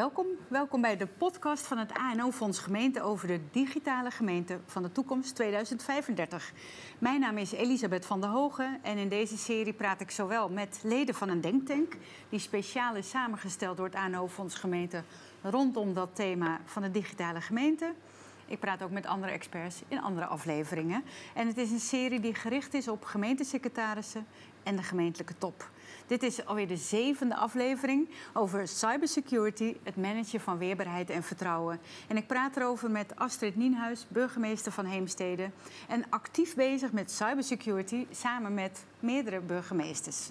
welkom. Welkom bij de podcast van het ANO-fonds Gemeente over de digitale gemeente van de toekomst 2035. Mijn naam is Elisabeth van der Hogen en in deze serie praat ik zowel met leden van een denktank, die speciaal is samengesteld door het ANO-fonds Gemeente rondom dat thema van de digitale gemeente. Ik praat ook met andere experts in andere afleveringen. En het is een serie die gericht is op gemeentesecretarissen en de gemeentelijke top. Dit is alweer de zevende aflevering over cybersecurity, het managen van weerbaarheid en vertrouwen. En ik praat erover met Astrid Nienhuis, burgemeester van Heemstede. En actief bezig met cybersecurity samen met meerdere burgemeesters.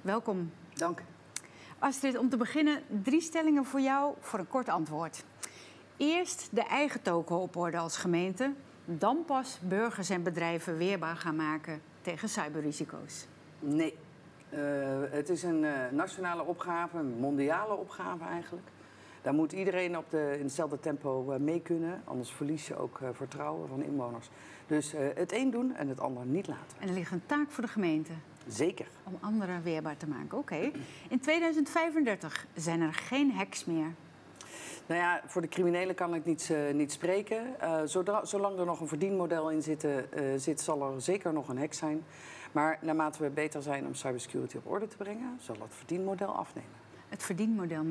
Welkom. Dank. Astrid, om te beginnen drie stellingen voor jou voor een kort antwoord. Eerst de eigen token op orde als gemeente, dan pas burgers en bedrijven weerbaar gaan maken tegen cyberrisico's. Nee. Uh, het is een uh, nationale opgave, een mondiale opgave eigenlijk. Daar moet iedereen op de, in hetzelfde tempo uh, mee kunnen, anders verlies je ook vertrouwen van inwoners. Dus het een doen en het ander niet laten. En er ligt een taak voor de gemeente. Zeker. Om anderen weerbaar te maken. Oké. In 2035 zijn er geen hacks meer. Nou ja, voor de criminelen kan ik niet, uh, niet spreken. Uh, zodra, zolang er nog een verdienmodel in zit, uh, zit, zal er zeker nog een hack zijn. Maar naarmate we beter zijn om cybersecurity op orde te brengen, zal het verdienmodel afnemen. Het verdienmodel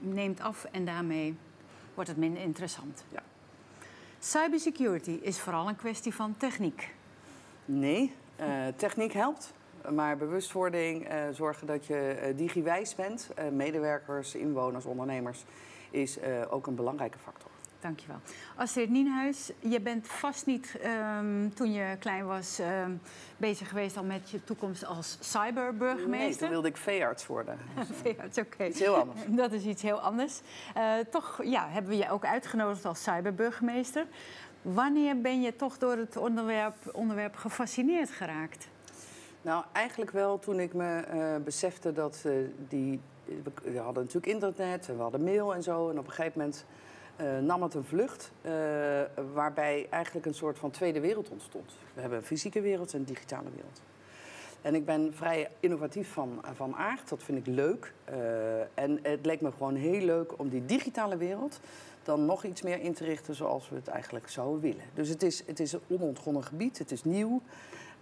neemt af en daarmee wordt het minder interessant. Ja. Cybersecurity is vooral een kwestie van techniek. Nee, techniek helpt. Maar bewustwording, zorgen dat je digiwijs bent, medewerkers, inwoners, ondernemers is uh, ook een belangrijke factor. Dankjewel. Astrid Nienhuis, je bent vast niet um, toen je klein was um, bezig geweest al met je toekomst als cyberburgemeester. Nee, toen wilde ik veearts worden. veearts, oké. Okay. Iets heel anders. Dat is iets heel anders. Uh, toch ja, hebben we je ook uitgenodigd als cyberburgemeester. Wanneer ben je toch door het onderwerp, onderwerp gefascineerd geraakt? Nou, eigenlijk wel toen ik me uh, besefte dat uh, die we hadden natuurlijk internet en we hadden mail en zo. En op een gegeven moment uh, nam het een vlucht uh, waarbij eigenlijk een soort van tweede wereld ontstond. We hebben een fysieke wereld en een digitale wereld. En ik ben vrij innovatief van, van aard, dat vind ik leuk. En het leek me gewoon heel leuk om die digitale wereld dan nog iets meer in te richten zoals we het eigenlijk zouden willen. Dus het is, het is een onontgonnen gebied, het is nieuw.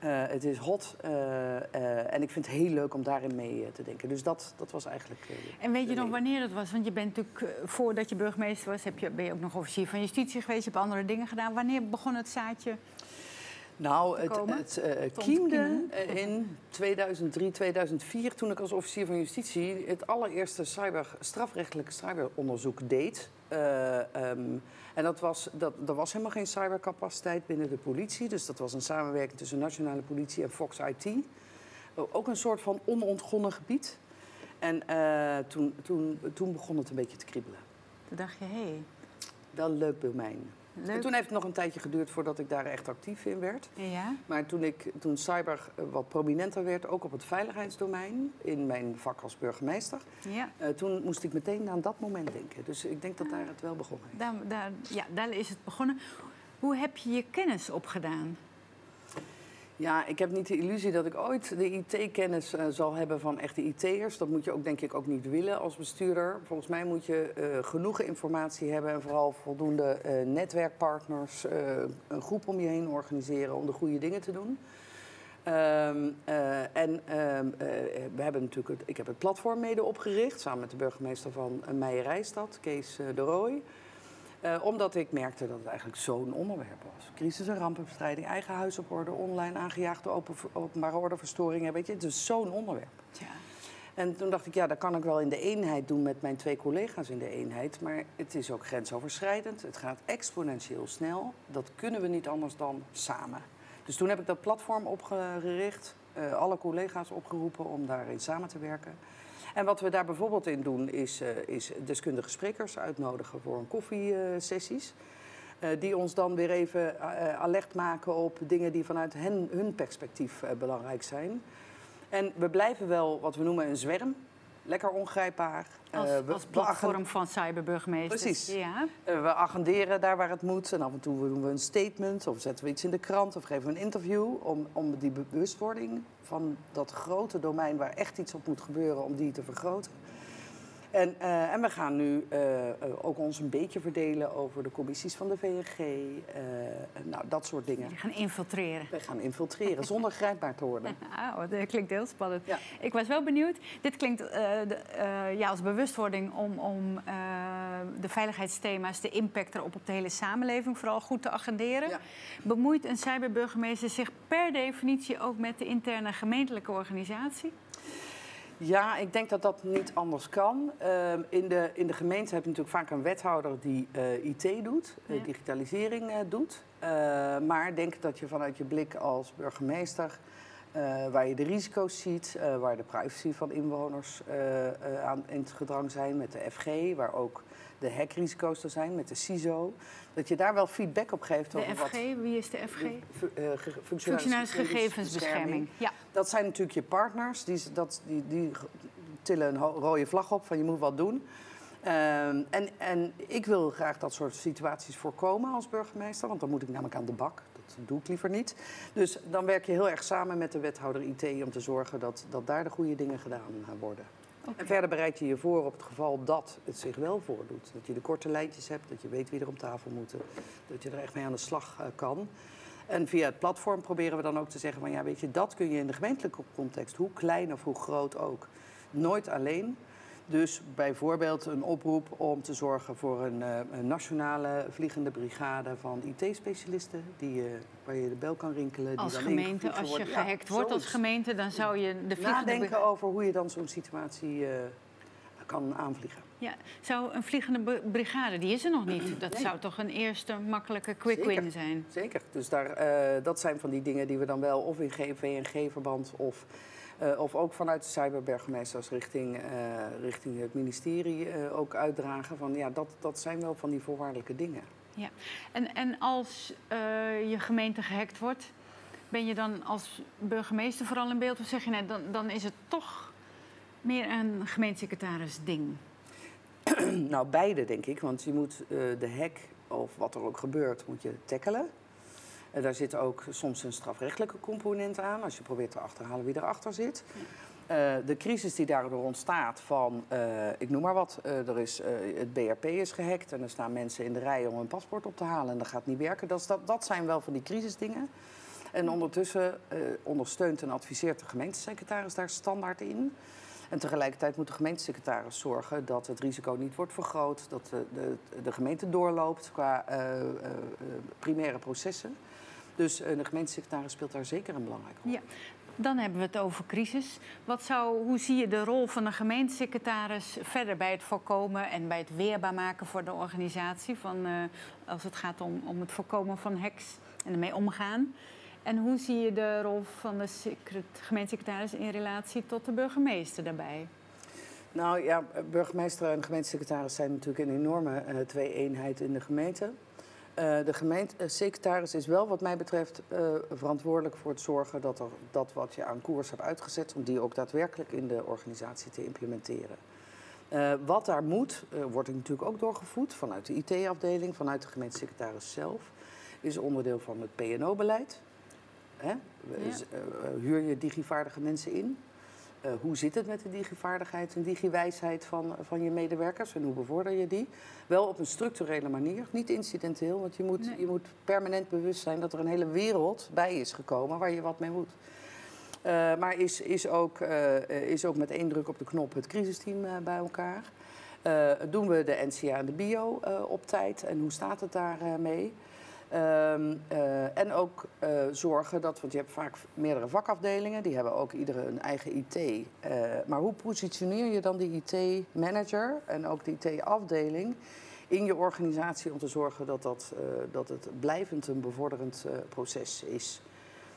Uh, het is hot uh, uh, en ik vind het heel leuk om daarin mee te denken. Dus dat, dat was eigenlijk. en weet je nog wanneer dat was? Want je bent natuurlijk, voordat je burgemeester was, heb je, ben je ook nog officier van justitie geweest, je hebt andere dingen gedaan. Wanneer begon het zaadje? Nou, het, het kiemde in 2003, 2004, toen ik als officier van justitie het allereerste cyber, strafrechtelijke cyberonderzoek deed. Um, en dat was, dat, er was helemaal geen cybercapaciteit binnen de politie. Dus dat was een samenwerking tussen nationale politie en Fox IT. Ook een soort van onontgonnen gebied. En uh, toen, toen, toen begon het een beetje te kriebelen. Toen dacht je, hé... Hey. Wel leuk domein. Leuk. En toen heeft het nog een tijdje geduurd voordat ik daar echt actief in werd. Ja. Maar toen, ik, toen cyber wat prominenter werd, ook op het veiligheidsdomein, in mijn vak als burgemeester, ja. uh, toen moest ik meteen aan dat moment denken. Dus ik denk dat daar het wel begonnen is. Daar, daar, ja, daar is het begonnen. Hoe heb je je kennis opgedaan? Ja, ik heb niet de illusie dat ik ooit de IT-kennis uh, zal hebben van echte IT'ers. Dat moet je ook denk ik ook niet willen als bestuurder. Volgens mij moet je uh, genoeg informatie hebben en vooral voldoende uh, netwerkpartners, een groep om je heen organiseren om de goede dingen te doen. Um, en um, we hebben natuurlijk, ik heb het platform mede opgericht samen met de burgemeester van Meijerijstad, Kees de Rooij. Uh, omdat ik merkte dat het eigenlijk zo'n onderwerp was. Crisis- en rampenbestrijding, eigen huis op orde, online aangejaagde open, openbare ordeverstoringen. Weet je, het is zo'n onderwerp. Ja. En toen dacht ik, ja, dat kan ik wel in de eenheid doen met mijn twee collega's in de eenheid. Maar het is ook grensoverschrijdend. Het gaat exponentieel snel. Dat kunnen we niet anders dan samen. Dus toen heb ik dat platform opgericht. Uh, alle collega's opgeroepen om daarin samen te werken. En wat we daar bijvoorbeeld in doen, is, uh, is deskundige sprekers uitnodigen voor een koffiesessies. Uh, die ons dan weer even uh, alert maken op dingen die vanuit hun perspectief belangrijk zijn. En we blijven wel wat we noemen een zwerm. Lekker ongrijpbaar. Als, we, als platform van cyberburgemeesters. Precies. Ja. we agenderen daar waar het moet. En af en toe doen we een statement of zetten we iets in de krant of geven we een interview. Om, om die bewustwording van dat grote domein waar echt iets op moet gebeuren, om die te vergroten. En, uh, en we gaan nu uh, ook ons een beetje verdelen over de commissies van de VNG. nou, dat soort dingen. We gaan infiltreren. We gaan infiltreren zonder grijpbaar te worden. Ah, dat klinkt heel spannend. Ja. Ik was wel benieuwd. Dit klinkt de, ja, als bewustwording om, om de veiligheidsthema's, de impact erop op de hele samenleving vooral goed te agenderen. Ja. Bemoeit een cyberburgemeester zich per definitie ook met de interne gemeentelijke organisatie? Ja, ik denk dat dat niet anders kan. Uh, in, de, in de gemeente heb je natuurlijk vaak een wethouder die uh, IT doet, uh, digitalisering uh, doet. maar denk dat je vanuit je blik als burgemeester, waar je de risico's ziet, waar de privacy van inwoners aan in het gedrang zijn met de FG, waar ook de hackrisico's er zijn met de CISO. Dat je daar wel feedback op geeft. De over FG, wat, wie is de FG? De, uh, functionaris gegevensbescherming. Ja. Dat zijn natuurlijk je partners. Die, dat, die, die tillen een rode vlag op van je moet wat doen. Um, en, en ik wil graag dat soort situaties voorkomen als burgemeester. Want dan moet ik namelijk aan de bak. Dat doe ik liever niet. Dus dan werk je heel erg samen met de wethouder IT om te zorgen dat, dat daar de goede dingen gedaan worden. En verder bereid je je voor op het geval dat het zich wel voordoet. Dat je de korte lijntjes hebt, dat je weet wie er op tafel moeten. Dat je er echt mee aan de slag uh, kan. En via het platform proberen we dan ook te zeggen: van ja, weet je, dat kun je in de gemeentelijke context, hoe klein of hoe groot ook, nooit alleen. Dus bijvoorbeeld een oproep om te zorgen voor een, een nationale vliegende brigade van IT-specialisten. Die, uh, waar je de bel kan rinkelen. Als die dan gemeente, als je gehackt ja, wordt als gemeente, dan zou je de vliegende... Nadenken over hoe je dan zo'n situatie uh, kan aanvliegen. Ja, zou een vliegende brigade, die is er nog niet. Dat nee. zou toch een eerste makkelijke quick Zeker. win zijn? Zeker. Dus daar, dat zijn van die dingen die we dan wel of in GVNG-verband of... Uh, of ook vanuit de cyberburgemeesters richting, uh, richting het ministerie uh, ook uitdragen. Van, ja, dat, dat zijn wel van die voorwaardelijke dingen. Ja, en, en als je gemeente gehackt wordt, ben je dan als burgemeester vooral in beeld? Of zeg je net, dan, dan is het toch meer een gemeentesecretaris ding? nou, beide denk ik. Want je moet de hack, of wat er ook gebeurt, moet je tackelen. Uh, daar zit ook soms een strafrechtelijke component aan, als je probeert te achterhalen wie erachter zit. Uh, de crisis die daardoor ontstaat van, uh, ik noem maar wat, er is, het BRP is gehackt en er staan mensen in de rij om hun paspoort op te halen en dat gaat niet werken. Dat, dat, dat zijn wel van die crisisdingen. En ondertussen ondersteunt en adviseert de gemeentesecretaris daar standaard in. En tegelijkertijd moet de gemeentesecretaris zorgen dat het risico niet wordt vergroot, dat de, de, de gemeente doorloopt qua primaire processen. Dus uh, de gemeentesecretaris speelt daar zeker een belangrijke rol. Ja. Dan hebben we het over crisis. Wat zou, hoe zie je de rol van de gemeentesecretaris verder bij het voorkomen en bij het weerbaar maken voor de organisatie? Van, uh, als het gaat om, om het voorkomen van hacks en ermee omgaan. En hoe zie je de rol van de gemeentesecretaris in relatie tot de burgemeester daarbij? Nou ja, burgemeester en gemeentesecretaris zijn natuurlijk een enorme uh, twee-eenheid in de gemeente. Uh, de gemeentesecretaris is wel, wat mij betreft, uh, verantwoordelijk voor het zorgen dat er dat wat je aan koers hebt uitgezet, om die ook daadwerkelijk in de organisatie te implementeren. Uh, wat daar moet, wordt natuurlijk ook doorgevoed vanuit de IT-afdeling, vanuit de gemeentesecretaris zelf. Is onderdeel van het PNO-beleid. Ja. huur je digivaardige mensen in? Uh, hoe zit het met de digivaardigheid en digiwijsheid van, van je medewerkers en hoe bevorder je die? Wel op een structurele manier, niet incidenteel, want je moet, nee. je moet permanent bewust zijn dat er een hele wereld bij is gekomen waar je wat mee moet. Uh, maar is, is, ook, uh, is ook met één druk op de knop het crisisteam bij elkaar? doen we de NCA en de bio op tijd en hoe staat het daarmee? mee? Um, uh, en ook uh, zorgen dat, want je hebt vaak meerdere vakafdelingen, die hebben ook iedere een eigen IT. Uh, maar hoe positioneer je dan die IT-manager en ook die IT-afdeling in je organisatie om te zorgen dat, dat, dat het blijvend een bevorderend proces is?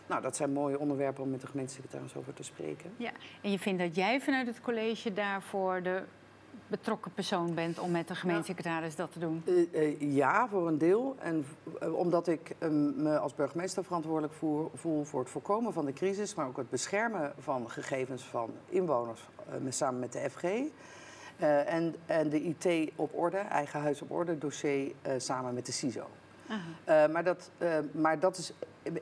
Nou, dat zijn mooie onderwerpen om met de gemeentesecretaris over te spreken. Ja, en je vindt dat jij vanuit het college daarvoor de betrokken persoon bent om met de gemeentesecretaris dat te doen? Uh, uh, ja, voor een deel. En uh, omdat ik me als burgemeester verantwoordelijk voel, voor het voorkomen van de crisis, maar ook het beschermen van gegevens van inwoners samen met de FG. en, en de IT op orde, eigen huis op orde, dossier samen met de CISO. maar, dat, maar dat is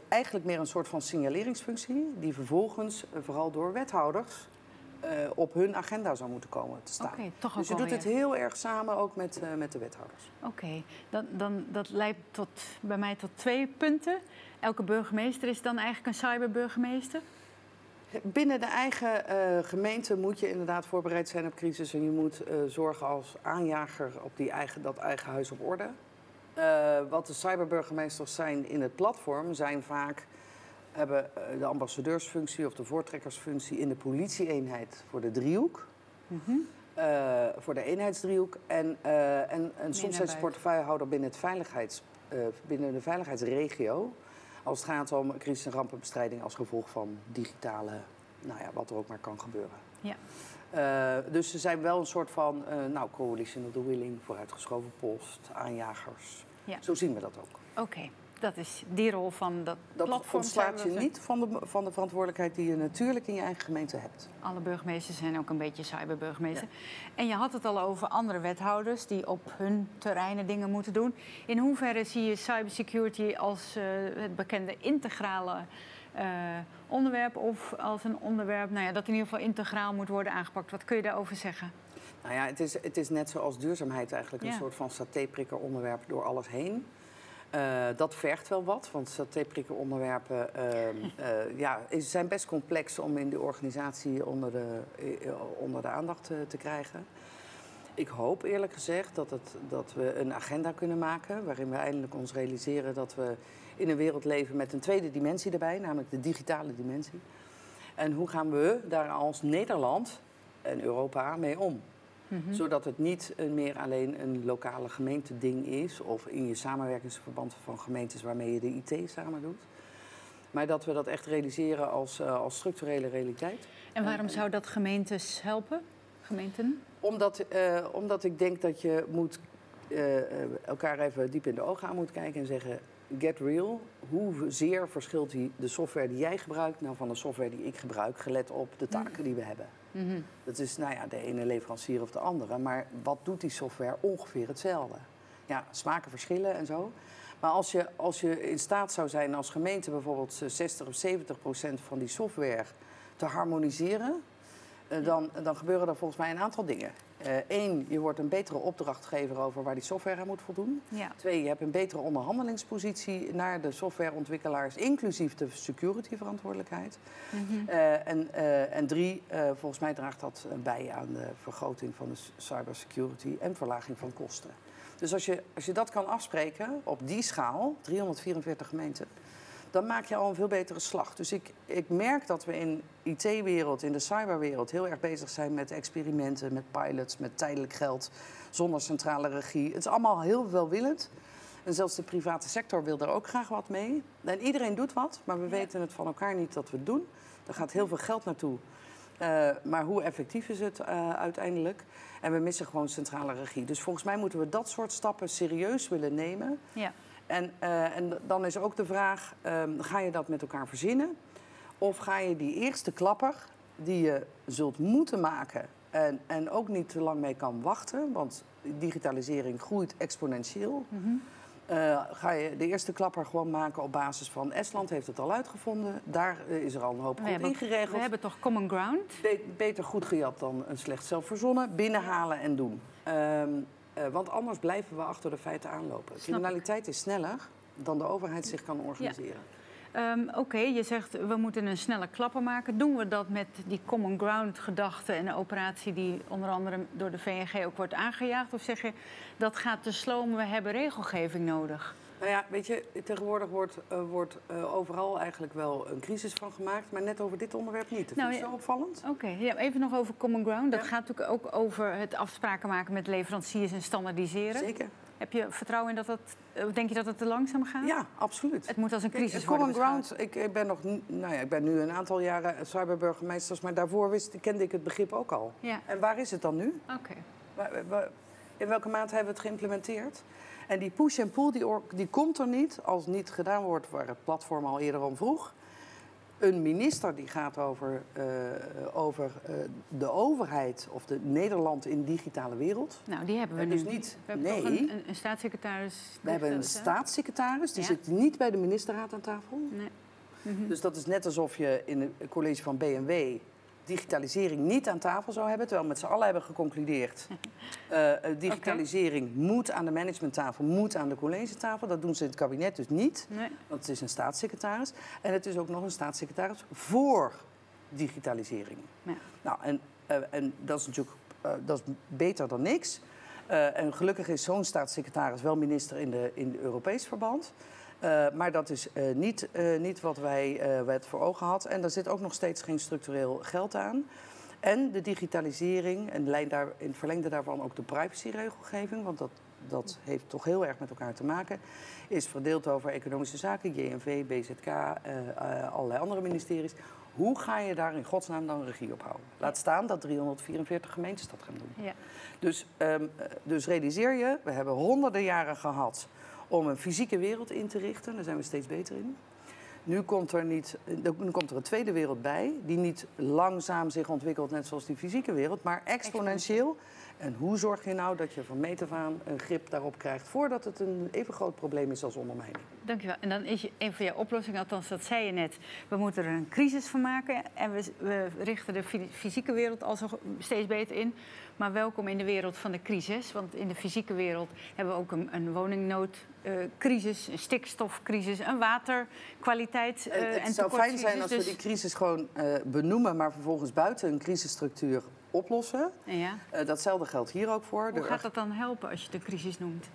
eigenlijk meer een soort van signaleringsfunctie, die vervolgens vooral door wethouders eh, op hun agenda zou moeten komen te staan. Toch dus je doet het heel erg samen ook met, eh, met de wethouders. Oké, dan, dan, dat leidt tot, bij mij tot twee punten. Elke burgemeester is dan eigenlijk een cyberburgemeester. Binnen de eigen eh, gemeente moet je inderdaad voorbereid zijn op crisis. En je moet eh, zorgen als aanjager op die eigen, dat eigen huis op orde. Eh, wat de cyberburgemeesters zijn in het platform, zijn vaak hebben eh, de ambassadeursfunctie of de voortrekkersfunctie in de politieeenheid voor de driehoek. Mhm. eh, voor de eenheidsdriehoek. En, eh, en, en soms zijn ze portefeuillehouder binnen, het veiligheids, binnen de veiligheidsregio. Als het gaat om crisis- en rampenbestrijding als gevolg van digitale, nou ja, wat er ook maar kan gebeuren. Ja. Dus ze zijn wel een soort van, nou, coalition of the willing, vooruitgeschoven post, aanjagers. Ja. Zo zien we dat ook. Oké, dat is die rol van dat, Dat platform. ontslaat je niet van de, van de verantwoordelijkheid die je natuurlijk in je eigen gemeente hebt. Alle burgemeesters zijn ook een beetje cyberburgemeester. En je had het al over andere wethouders die op hun terreinen dingen moeten doen. In hoeverre zie je cybersecurity als eh, het bekende integrale eh, onderwerp of als een onderwerp nou ja, dat in ieder geval integraal moet worden aangepakt? Wat kun je daarover zeggen? Nou ja, het is, het is net zoals duurzaamheid eigenlijk een soort van satéprikker onderwerp door alles heen. Eh, dat vergt wel wat, want satéprikker onderwerpen ehm, eh, ja, zijn best complex om in de organisatie onder de, eh, onder de aandacht eh, te krijgen. Ik hoop eerlijk gezegd dat, het, dat we een agenda kunnen maken waarin we eindelijk ons realiseren dat we in een wereld leven met een tweede dimensie erbij, namelijk de digitale dimensie. En hoe gaan we daar als Nederland en Europa mee om? Mhm. Zodat het niet meer alleen een lokale gemeenteding is of in je samenwerkingsverband van gemeentes waarmee je de IT samen doet. Maar dat we dat echt realiseren als, eh, als structurele realiteit. En waarom zou dat gemeentes helpen? Gemeenten? Omdat, eh, omdat ik denk dat je moet, eh, elkaar even diep in de ogen aan moet kijken en zeggen: get real. Hoezeer verschilt die, de software die jij gebruikt nou van de software die ik gebruik, gelet op de taken die we hebben? Mhm. Dat is nou ja, de ene leverancier of de andere. Maar wat doet die software? Ongeveer hetzelfde. Ja, smaken verschillen en zo. Maar als je, als je in staat zou zijn als gemeente bijvoorbeeld eh, 60 of 70 procent van die software te harmoniseren, eh, dan, dan gebeuren er volgens mij een aantal dingen. Eén, je wordt een betere opdrachtgever over waar die software aan moet voldoen. Ja. Twee, je hebt een betere onderhandelingspositie naar de softwareontwikkelaars, inclusief de security verantwoordelijkheid. Mhm. Eh, en, eh, en drie, eh, volgens mij draagt dat eh, bij aan de vergroting van de cybersecurity en verlaging van kosten. Dus als je, als je dat kan afspreken op die schaal, 344 gemeenten, dan maak je al een veel betere slag. Dus ik, ik merk dat we in IT-wereld, in de cyberwereld, heel erg bezig zijn met experimenten, met pilots, met tijdelijk geld, zonder centrale regie. Het is allemaal heel welwillend. En zelfs de private sector wil daar ook graag wat mee. En iedereen doet wat, maar we Ja. weten het van elkaar niet dat we het doen. Er gaat heel veel geld naartoe. Eh, maar hoe effectief is het eh, uiteindelijk? En we missen gewoon centrale regie. Dus volgens mij moeten we dat soort stappen serieus willen nemen. Ja. En, eh, en dan is ook de vraag, ehm, ga je dat met elkaar verzinnen? Of ga je die eerste klapper, die je zult moeten maken... en, en ook niet te lang mee kan wachten... want digitalisering groeit exponentieel... Mhm. Eh, ga je de eerste klapper gewoon maken op basis van Estland heeft het al uitgevonden. Daar eh, is er al een hoop We goed hebben, ingeregeld. we hebben toch common ground? Be- beter goed gejat dan een slecht zelf verzonnen. Binnenhalen en doen. Ehm, eh, want anders blijven we achter de feiten aanlopen. Criminaliteit is sneller dan de overheid zich kan organiseren. Ehm, Oké, je zegt we moeten een snelle klapper maken. Doen we dat met die common ground gedachte en de operatie die onder andere door de VNG ook wordt aangejaagd? Of zeg je dat gaat te sloom, we hebben regelgeving nodig? Nou ja, weet je, tegenwoordig wordt, eh, wordt eh, overal eigenlijk wel een crisis van gemaakt. Maar net over dit onderwerp niet. Dat Nou, vind ik ja. zo opvallend. Oké, ja, even nog over common ground. Dat Ja. gaat natuurlijk ook over het afspraken maken met leveranciers en standaardiseren. Zeker. Heb je vertrouwen in dat dat, eh, denk je dat het te langzaam gaat? Ja, absoluut. Het moet als een Kijk, crisis Common worden beschouwd. Ground, ik, ik ben nog, nou ja, ik ben nu een aantal jaren cyberburgemeesters, maar daarvoor wist, kende ik het begrip ook al. Ja, En waar is het dan nu? oké. In welke maand hebben we het geïmplementeerd? En die push en pull die, die komt er niet als niet gedaan wordt waar het platform al eerder om vroeg. Een minister die gaat over, eh, over eh, de overheid of de Nederland in digitale wereld. Nou, die hebben we En nu. dus niet, We hebben nee, een, een, een staatssecretaris. we hebben een staatssecretaris, die Ja. zit niet bij de ministerraad aan tafel. Nee. Mhm. Dus dat is net alsof je in het college van BMW digitalisering niet aan tafel zou hebben. Terwijl we met z'n allen hebben geconcludeerd. Uh, digitalisering moet aan de managementtafel, moet aan de collegetafel. Dat doen ze in het kabinet dus niet. Nee. Want het is een staatssecretaris. En het is ook nog een staatssecretaris voor digitalisering. Ja. Nou, en, uh, en dat is natuurlijk uh, dat is beter dan niks. en gelukkig is zo'n staatssecretaris wel minister in, de, in Europees verband. Uh, maar dat is uh, niet, uh, niet wat wij het voor ogen had. En er zit ook nog steeds geen structureel geld aan. En de digitalisering, en lijn daar, in het verlengde daarvan ook de privacyregelgeving, want dat, dat heeft toch heel erg met elkaar te maken, is verdeeld over economische zaken, JNV, BZK, allerlei andere ministeries. Hoe ga je daar in godsnaam dan regie op houden? Laat staan dat 344 gemeentes dat gaan doen. Ja. Dus, um, dus realiseer je, we hebben honderden jaren gehad om een fysieke wereld in te richten. Daar zijn we steeds beter in. Nu komt er, niet, nu komt er een tweede wereld bij, die niet langzaam zich ontwikkelt, net zoals die fysieke wereld, maar exponentieel. En hoe zorg je nou dat je van meet af aan een grip daarop krijgt voordat het een even groot probleem is als ondermijning? Dankjewel. En dan is een van jouw oplossingen, althans dat zei je net, we moeten er een crisis van maken en we, we richten de fysieke wereld al zo steeds beter in. Maar welkom in de wereld van de crisis. Want in de fysieke wereld hebben we ook een, een woningnoodcrisis, een stikstofcrisis, een waterkwaliteit. Uh, het en zou fijn zijn als we dus die crisis gewoon benoemen, maar vervolgens buiten een crisisstructuur oplossen. Ja. Datzelfde geldt hier ook voor. Hoe gaat dat dan helpen als je de crisis noemt?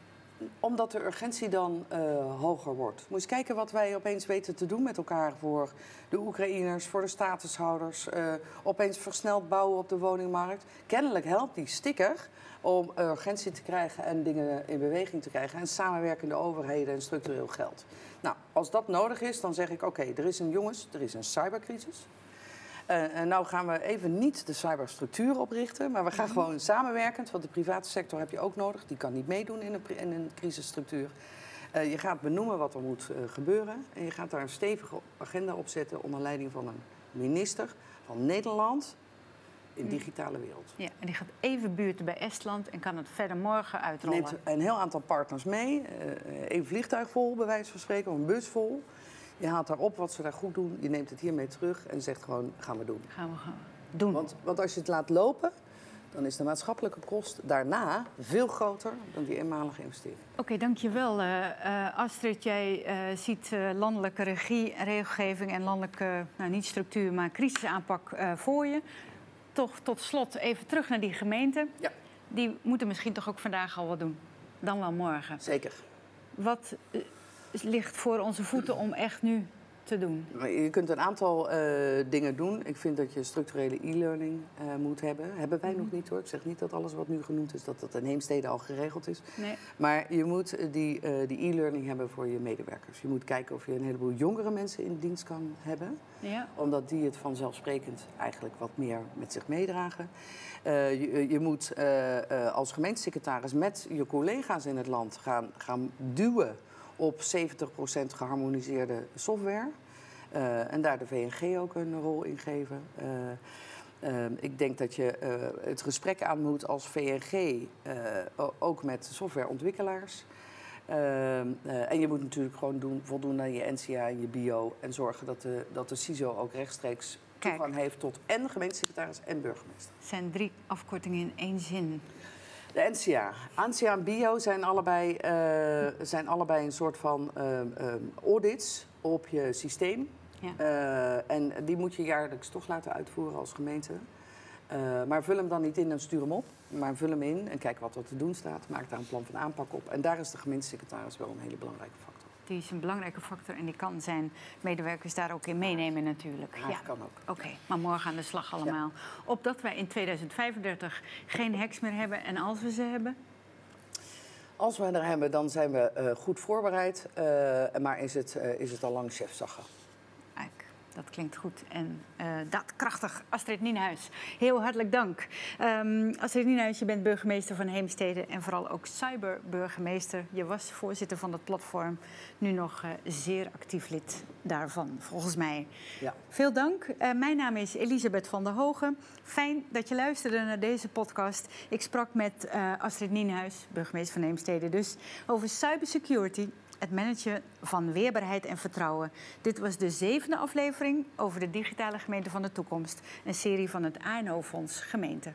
Omdat de urgentie dan uh, hoger wordt. Moet eens kijken wat wij opeens weten te doen met elkaar voor de Oekraïners, voor de statushouders. Uh, opeens versneld bouwen op de woningmarkt. Kennelijk helpt die sticker om urgentie te krijgen en dingen in beweging te krijgen. En samenwerkende overheden en structureel geld. Nou, als dat nodig is, dan zeg ik: oké, er is een jongens, er is een cybercrisis. Uh, en nou gaan we even niet de cyberstructuur oprichten, maar we gaan mhm. gewoon samenwerkend, want de private sector heb je ook nodig. Die kan niet meedoen in een, in een crisisstructuur. Uh, je gaat benoemen wat er moet uh, gebeuren en je gaat daar een stevige agenda op zetten onder leiding van een minister van Nederland in de digitale wereld. Ja, en die gaat even buurten bij Estland en kan het verder morgen uitrollen. Neemt een heel aantal partners mee. een vliegtuig vol, bij wijze van spreken, of een bus vol. Je haalt daarop wat ze daar goed doen. Je neemt het hiermee terug en zegt gewoon, gaan we doen. Gaan we gaan doen. Want, want als je het laat lopen, dan is de maatschappelijke kost daarna veel groter dan die eenmalige investering. Oké, dankjewel uh, Astrid. Jij uh, ziet uh, landelijke regie, regelgeving en landelijke, nou niet structuur, maar crisisaanpak voor je. Toch tot slot even terug naar die gemeenten. Ja. Die moeten misschien toch ook vandaag al wat doen. Dan wel morgen. Zeker. Wat ligt voor onze voeten om echt nu te doen? Je kunt een aantal uh, dingen doen. Ik vind dat je structurele e-learning uh, moet hebben. Hebben wij mm nog niet hoor. Ik zeg niet dat alles wat nu genoemd is, dat dat in Heemstede al geregeld is. Nee. Maar je moet eh, die, uh, die e-learning hebben voor je medewerkers. Je moet kijken of je een heleboel jongere mensen in dienst kan hebben. Ja. Omdat die het vanzelfsprekend eigenlijk wat meer met zich meedragen. Je, je, moet als gemeentesecretaris met je collega's in het land gaan, gaan duwen op 70% geharmoniseerde software. Uh, en daar de VNG ook een rol in geven. Uh, uh, ik denk dat je het gesprek aan moet als VNG, ook met softwareontwikkelaars. en je moet natuurlijk gewoon doen, voldoen aan je NCA en je bio. En zorgen dat de, dat de CISO ook rechtstreeks toegang heeft tot en gemeentesecretaris en burgemeester. Het zijn drie afkortingen in één zin. De NCA. NCA en Bio zijn allebei, uh, zijn allebei een soort van uh, uh, audits op je systeem. Ja. en die moet je jaarlijks toch laten uitvoeren als gemeente. maar vul hem dan niet in en stuur hem op. Maar vul hem in en kijk wat er te doen staat. Maak daar een plan van aanpak op. En daar is de gemeentesecretaris wel een hele belangrijke factor. Die is een belangrijke factor en die kan zijn medewerkers daar ook in meenemen natuurlijk. Ja, kan ook. Oké, maar morgen aan de slag allemaal. Opdat wij in 2035 geen heks meer hebben en als we ze hebben? Als we er hebben, dan zijn we uh, goed voorbereid. Uh, maar is het, uh, is het al lang chefzaggen. Dat klinkt goed en uh, daadkrachtig. Astrid Nienhuis, heel hartelijk dank. Um, Astrid Nienhuis, je bent burgemeester van Heemstede en vooral ook cyberburgemeester. Je was voorzitter van dat platform, nu nog uh, zeer actief lid daarvan, volgens mij. Ja. Veel dank. Uh, mijn naam is Elisabeth van der Hogen. Fijn dat je luisterde naar deze podcast. Ik sprak met Astrid Nienhuis, burgemeester van Heemstede, dus over cybersecurity het managen van weerbaarheid en vertrouwen. Dit was de zevende aflevering over de digitale gemeente van de toekomst. Een serie van het ANO-fonds Gemeente.